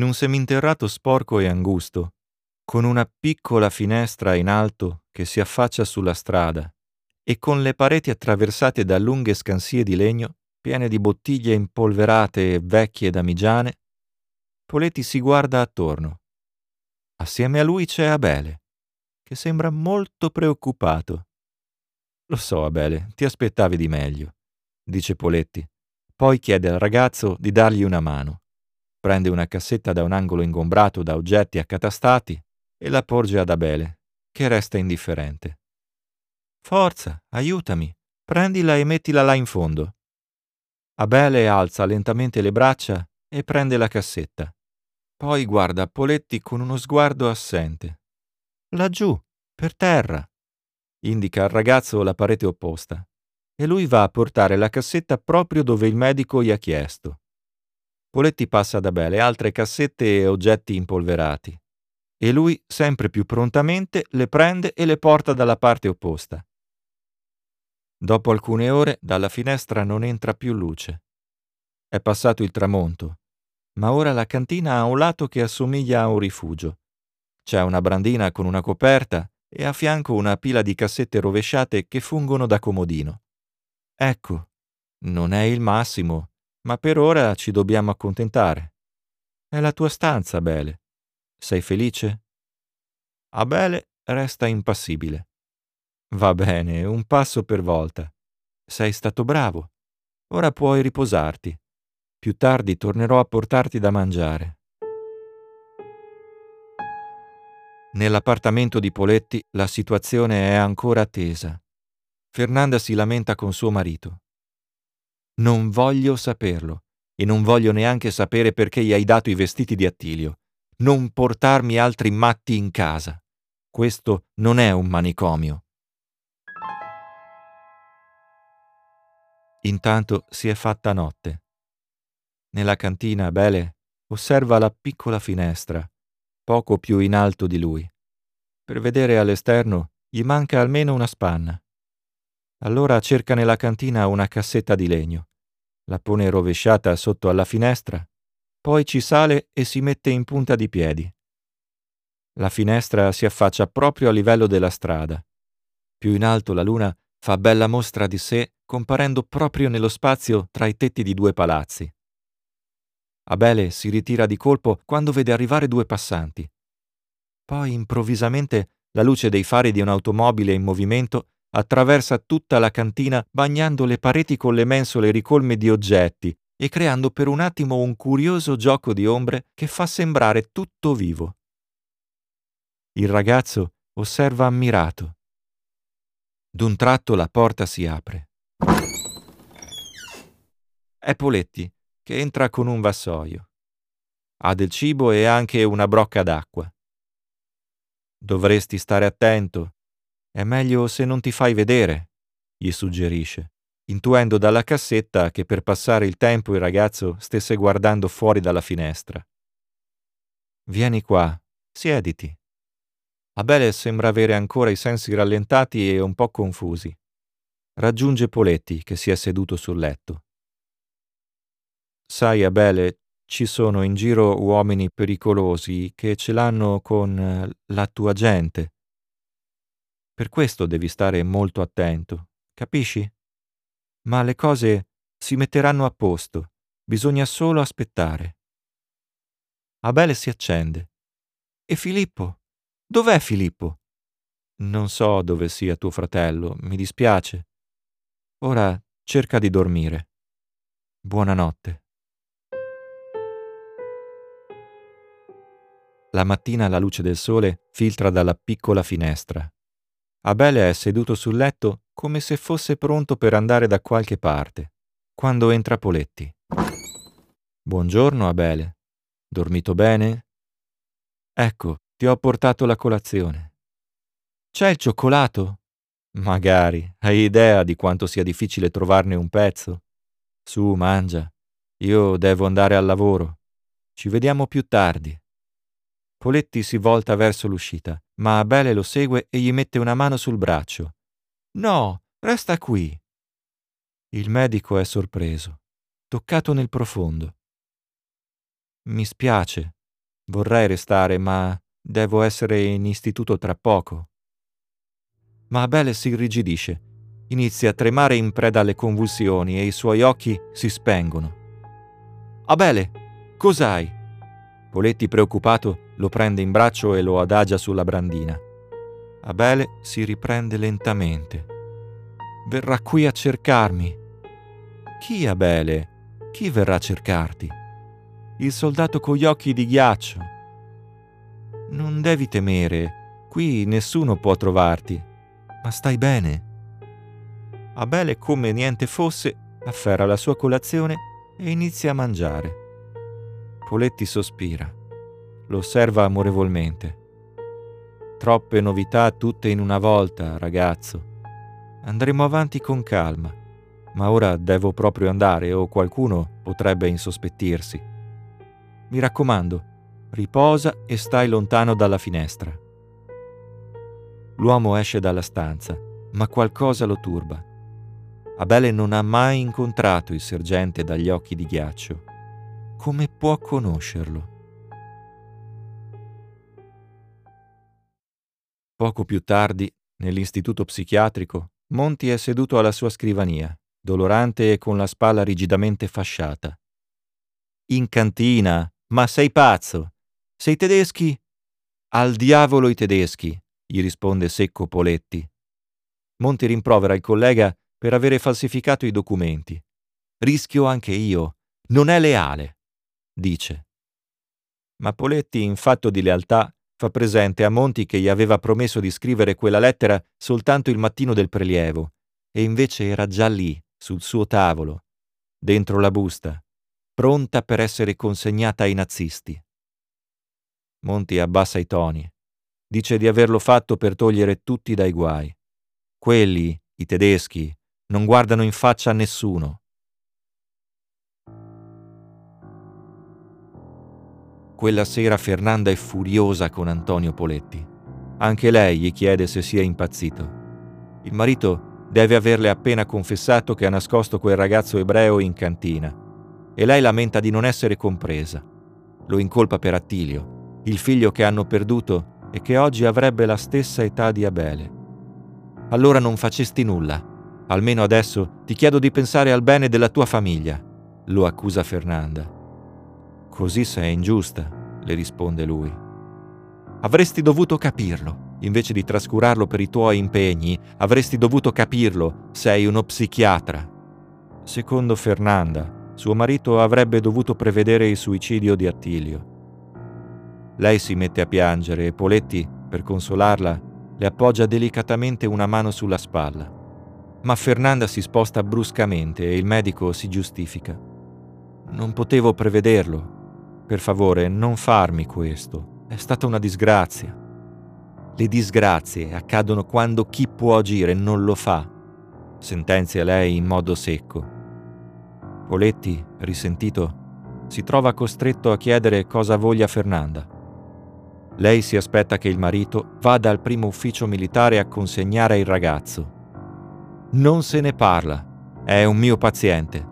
in un seminterrato sporco e angusto, con una piccola finestra in alto che si affaccia sulla strada e con le pareti attraversate da lunghe scansie di legno piene di bottiglie impolverate e vecchie damigiane, Poletti si guarda attorno. Assieme a lui c'è Abele, che sembra molto preoccupato. Lo so, Abele, ti aspettavi di meglio, dice Poletti. Poi chiede al ragazzo di dargli una mano. Prende una cassetta da un angolo ingombrato da oggetti accatastati e la porge ad Abele, che resta indifferente. Forza, aiutami, prendila e mettila là in fondo. Abele alza lentamente le braccia e prende la cassetta. Poi guarda Poletti con uno sguardo assente. Laggiù, per terra. Indica al ragazzo la parete opposta e lui va a portare la cassetta proprio dove il medico gli ha chiesto. Poletti passa da Bele altre cassette e oggetti impolverati e lui, sempre più prontamente, le prende e le porta dalla parte opposta. Dopo alcune ore dalla finestra non entra più luce. È passato il tramonto ma ora la cantina ha un lato che assomiglia a un rifugio. C'è una brandina con una coperta e a fianco una pila di cassette rovesciate che fungono da comodino. Ecco, non è il massimo, ma per ora ci dobbiamo accontentare. È la tua stanza, Bele. Sei felice? Abele resta impassibile. Va bene, un passo per volta. Sei stato bravo. Ora puoi riposarti. Più tardi tornerò a portarti da mangiare. Nell'appartamento di Poletti la situazione è ancora tesa. Fernanda si lamenta con suo marito. Non voglio saperlo e non voglio neanche sapere perché gli hai dato i vestiti di Attilio. Non portarmi altri matti in casa. Questo non è un manicomio. Intanto si è fatta notte. Nella cantina Bele osserva la piccola finestra, poco più in alto di lui. Per vedere all'esterno gli manca almeno una spanna. Allora cerca nella cantina una cassetta di legno, la pone rovesciata sotto alla finestra, poi ci sale e si mette in punta di piedi. La finestra si affaccia proprio a livello della strada. Più in alto la luna fa bella mostra di sé comparendo proprio nello spazio tra i tetti di due palazzi. Abele si ritira di colpo quando vede arrivare due passanti. Poi improvvisamente la luce dei fari di un'automobile in movimento attraversa tutta la cantina bagnando le pareti con le mensole ricolme di oggetti e creando per un attimo un curioso gioco di ombre che fa sembrare tutto vivo. Il ragazzo osserva ammirato. D'un tratto la porta si apre. È Poletti che entra con un vassoio. Ha del cibo e anche una brocca d'acqua. Dovresti stare attento. È meglio se non ti fai vedere, gli suggerisce, intuendo dalla cassetta che per passare il tempo il ragazzo stesse guardando fuori dalla finestra. Vieni qua, siediti. Abele sembra avere ancora i sensi rallentati e un po' confusi. Raggiunge Poletti, che si è seduto sul letto. Sai, Abele, ci sono in giro uomini pericolosi che ce l'hanno con eh, la tua gente. Per questo devi stare molto attento, capisci? Ma le cose si metteranno a posto, bisogna solo aspettare. Abele si accende. E Filippo? Dov'è Filippo? Non so dove sia tuo fratello, mi dispiace. Ora cerca di dormire. Buonanotte. La mattina la luce del sole filtra dalla piccola finestra. Abele è seduto sul letto come se fosse pronto per andare da qualche parte, quando entra Poletti. Buongiorno, Abele. Dormito bene? Ecco, ti ho portato la colazione. C'è il cioccolato? Magari. Hai idea di quanto sia difficile trovarne un pezzo? Su, mangia. Io devo andare al lavoro. Ci vediamo più tardi. Poletti si volta verso l'uscita, ma Abele lo segue e gli mette una mano sul braccio. No, resta qui. Il medico è sorpreso, toccato nel profondo. Mi spiace, Vorrei restare, ma devo essere in istituto tra poco. Ma Abele si irrigidisce, inizia a tremare in preda alle convulsioni e i suoi occhi si spengono. Abele, cos'hai? Poletti preoccupato lo prende in braccio e lo adagia sulla brandina. Abele si riprende lentamente. Verrà qui a cercarmi. Chi, Abele? Chi verrà a cercarti? Il soldato con gli occhi di ghiaccio. Non devi temere, qui nessuno può trovarti. Ma stai bene? Abele, come niente fosse, afferra la sua colazione e inizia a mangiare. Poletti sospira. Lo osserva amorevolmente. Troppe novità tutte in una volta, ragazzo. Andremo avanti con calma, ma ora devo proprio andare o qualcuno potrebbe insospettirsi. Mi raccomando, riposa e stai lontano dalla finestra. L'uomo esce dalla stanza, ma qualcosa lo turba. Abele non ha mai incontrato il sergente dagli occhi di ghiaccio. Come può conoscerlo? Poco più tardi, nell'istituto psichiatrico, Monti è seduto alla sua scrivania, dolorante e con la spalla rigidamente fasciata. In cantina? Ma sei pazzo? Sei tedeschi? Al diavolo i tedeschi, gli risponde secco Poletti. Monti rimprovera il collega per avere falsificato i documenti. Rischio anche io. Non è leale, dice. Ma Poletti, in fatto di lealtà, fa presente a Monti che gli aveva promesso di scrivere quella lettera soltanto il mattino del prelievo, e invece era già lì, sul suo tavolo, dentro la busta, pronta per essere consegnata ai nazisti. Monti abbassa i toni. Dice di averlo fatto per togliere tutti dai guai. Quelli, i tedeschi, non guardano in faccia a nessuno. Quella sera Fernanda è furiosa con Antonio Poletti. Anche lei gli chiede se sia impazzito. Il marito deve averle appena confessato che ha nascosto quel ragazzo ebreo in cantina e lei lamenta di non essere compresa. Lo incolpa per Attilio, il figlio che hanno perduto e che oggi avrebbe la stessa età di Abele. Allora non facesti nulla, Almeno adesso ti chiedo di pensare al bene della tua famiglia, lo accusa Fernanda. Così sei ingiusta, le risponde lui. Avresti dovuto capirlo. Invece di trascurarlo per i tuoi impegni, avresti dovuto capirlo. Sei uno psichiatra. Secondo Fernanda, suo marito avrebbe dovuto prevedere il suicidio di Attilio. Lei si mette a piangere e Poletti, per consolarla, le appoggia delicatamente una mano sulla spalla. Ma Fernanda si sposta bruscamente e il medico si giustifica. Non potevo prevederlo. Per favore, non farmi questo. È stata una disgrazia. Le disgrazie accadono quando chi può agire non lo fa, sentenzia lei in modo secco. Poletti, risentito, si trova costretto a chiedere cosa voglia Fernanda. Lei si aspetta che il marito vada al primo ufficio militare a consegnare il ragazzo non se ne parla. È un mio paziente.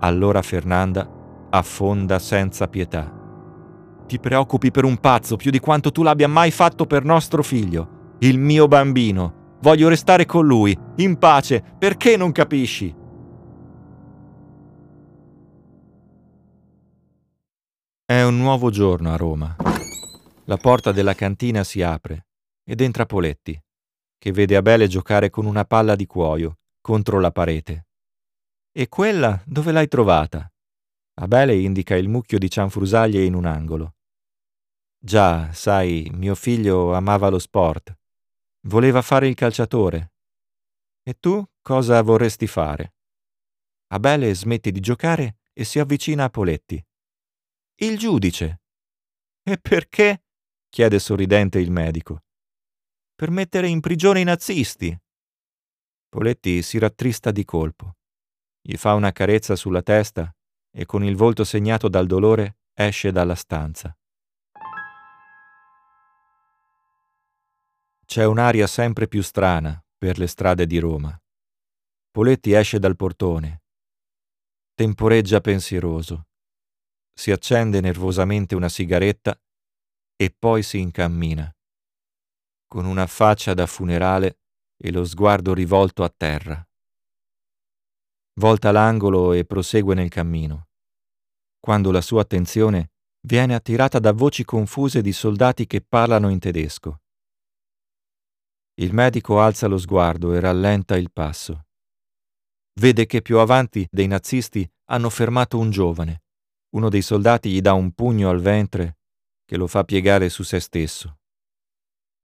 Allora Fernanda affonda senza pietà. Ti preoccupi per un pazzo più di quanto tu l'abbia mai fatto per nostro figlio, il mio bambino. Voglio restare con lui, in pace. Perché non capisci? È un nuovo giorno a Roma. La porta della cantina si apre ed entra Poletti che vede Abele giocare con una palla di cuoio contro la parete. E quella dove l'hai trovata? Abele indica il mucchio di cianfrusaglie in un angolo. Già, sai, mio figlio amava lo sport. Voleva fare il calciatore. E tu cosa vorresti fare? Abele smette di giocare e si avvicina a Poletti. Il giudice. E perché? chiede sorridente il medico per mettere in prigione i nazisti. Poletti si rattrista di colpo. Gli fa una carezza sulla testa e con il volto segnato dal dolore esce dalla stanza. C'è un'aria sempre più strana per le strade di Roma. Poletti esce dal portone. Temporeggia pensieroso. si accende nervosamente una sigaretta e poi si incammina, con una faccia da funerale e lo sguardo rivolto a terra. Volta l'angolo e prosegue nel cammino, quando la sua attenzione viene attirata da voci confuse di soldati che parlano in tedesco. Il medico alza lo sguardo e rallenta il passo. Vede che più avanti dei nazisti hanno fermato un giovane. Uno dei soldati gli dà un pugno al ventre che lo fa piegare su se stesso.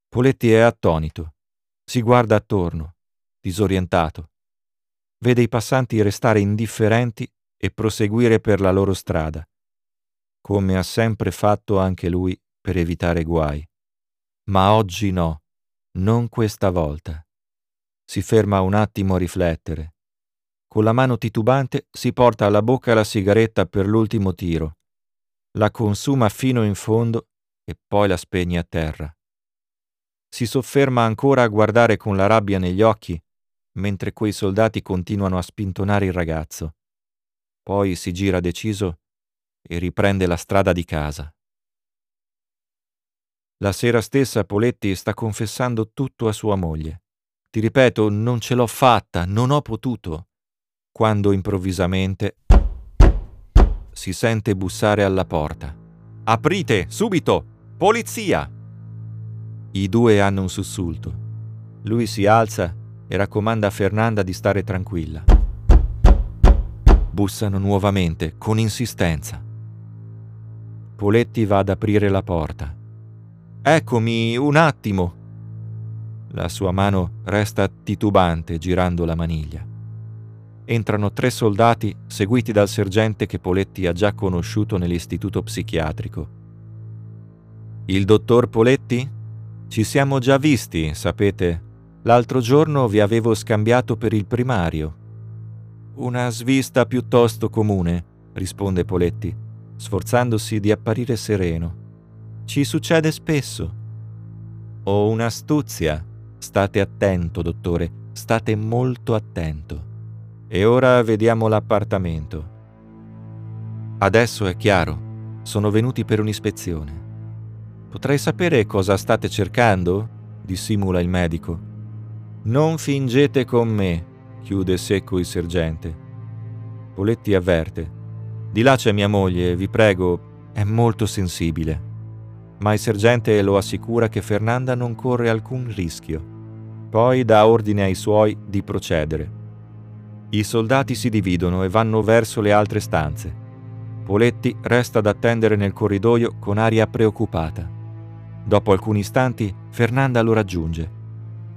Poletti è attonito. Si guarda attorno, disorientato. Vede i passanti restare indifferenti e proseguire per la loro strada, come ha sempre fatto anche lui per evitare guai. Ma oggi no, non questa volta. Si ferma un attimo a riflettere con la mano titubante si porta alla bocca la sigaretta per l'ultimo tiro, la consuma fino in fondo e poi la spegne a terra. Si sofferma ancora a guardare con la rabbia negli occhi mentre quei soldati continuano a spintonare il ragazzo. Poi si gira deciso e riprende la strada di casa. La sera stessa Poletti sta confessando tutto a sua moglie. Ti ripeto, non ce l'ho fatta, non ho potuto quando improvvisamente si sente bussare alla porta. Aprite, subito! Polizia! I due hanno un sussulto. Lui si alza e raccomanda a Fernanda di stare tranquilla. Bussano nuovamente, con insistenza. Poletti va ad aprire la porta. Eccomi, un attimo. La sua mano resta titubante girando la maniglia entrano tre soldati seguiti dal sergente che Poletti ha già conosciuto nell'istituto psichiatrico. Il dottor Poletti? Ci siamo già visti, sapete. L'altro giorno vi avevo scambiato per il primario. Una svista piuttosto comune, risponde Poletti, sforzandosi di apparire sereno. Ci succede spesso. Ho un'astuzia. State attento, dottore, state molto attento. E ora vediamo l'appartamento. Adesso è chiaro, sono venuti per un'ispezione. Potrei sapere cosa state cercando? dissimula il medico. Non fingete con me, chiude secco il sergente. Poletti avverte. Di là c'è mia moglie, vi prego, è molto sensibile. Ma il sergente lo assicura che Fernanda non corre alcun rischio. Poi dà ordine ai suoi di procedere. I soldati si dividono e vanno verso le altre stanze. Poletti resta ad attendere nel corridoio con aria preoccupata. Dopo alcuni istanti Fernanda lo raggiunge.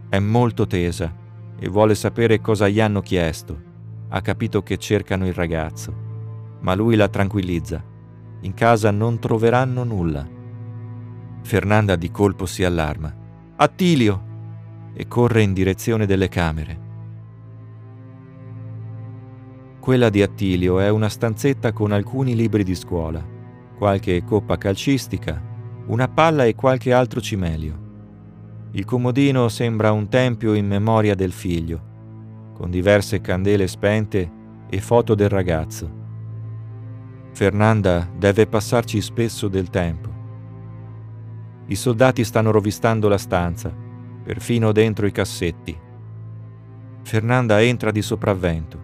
È molto tesa e vuole sapere cosa gli hanno chiesto. Ha capito che cercano il ragazzo, ma lui la tranquillizza. In casa non troveranno nulla. Fernanda di colpo si allarma. Attilio! e corre in direzione delle camere. Quella di Attilio è una stanzetta con alcuni libri di scuola, qualche coppa calcistica, una palla e qualche altro cimelio. Il comodino sembra un tempio in memoria del figlio, con diverse candele spente e foto del ragazzo. Fernanda deve passarci spesso del tempo. I soldati stanno rovistando la stanza, perfino dentro i cassetti. Fernanda entra di sopravvento.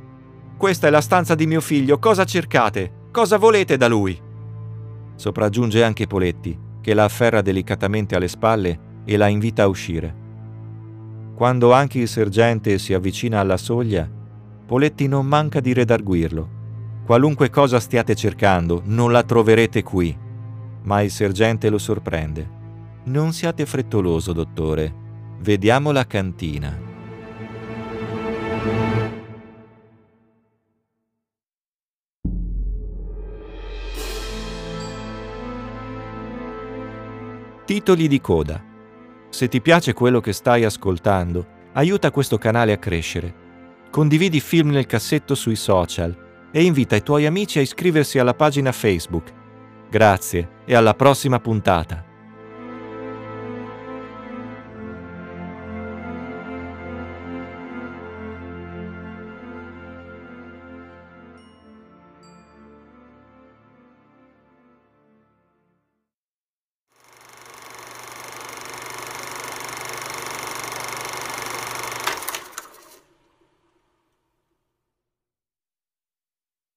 Questa è la stanza di mio figlio, cosa cercate? Cosa volete da lui? Sopraggiunge anche Poletti, che la afferra delicatamente alle spalle e la invita a uscire. Quando anche il sergente si avvicina alla soglia, Poletti non manca di redarguirlo. Qualunque cosa stiate cercando, non la troverete qui. Ma il sergente lo sorprende. Non siate frettoloso, dottore. Vediamo la cantina. Titoli di coda. Se ti piace quello che stai ascoltando, aiuta questo canale a crescere. Condividi film nel cassetto sui social e invita i tuoi amici a iscriversi alla pagina Facebook. Grazie e alla prossima puntata.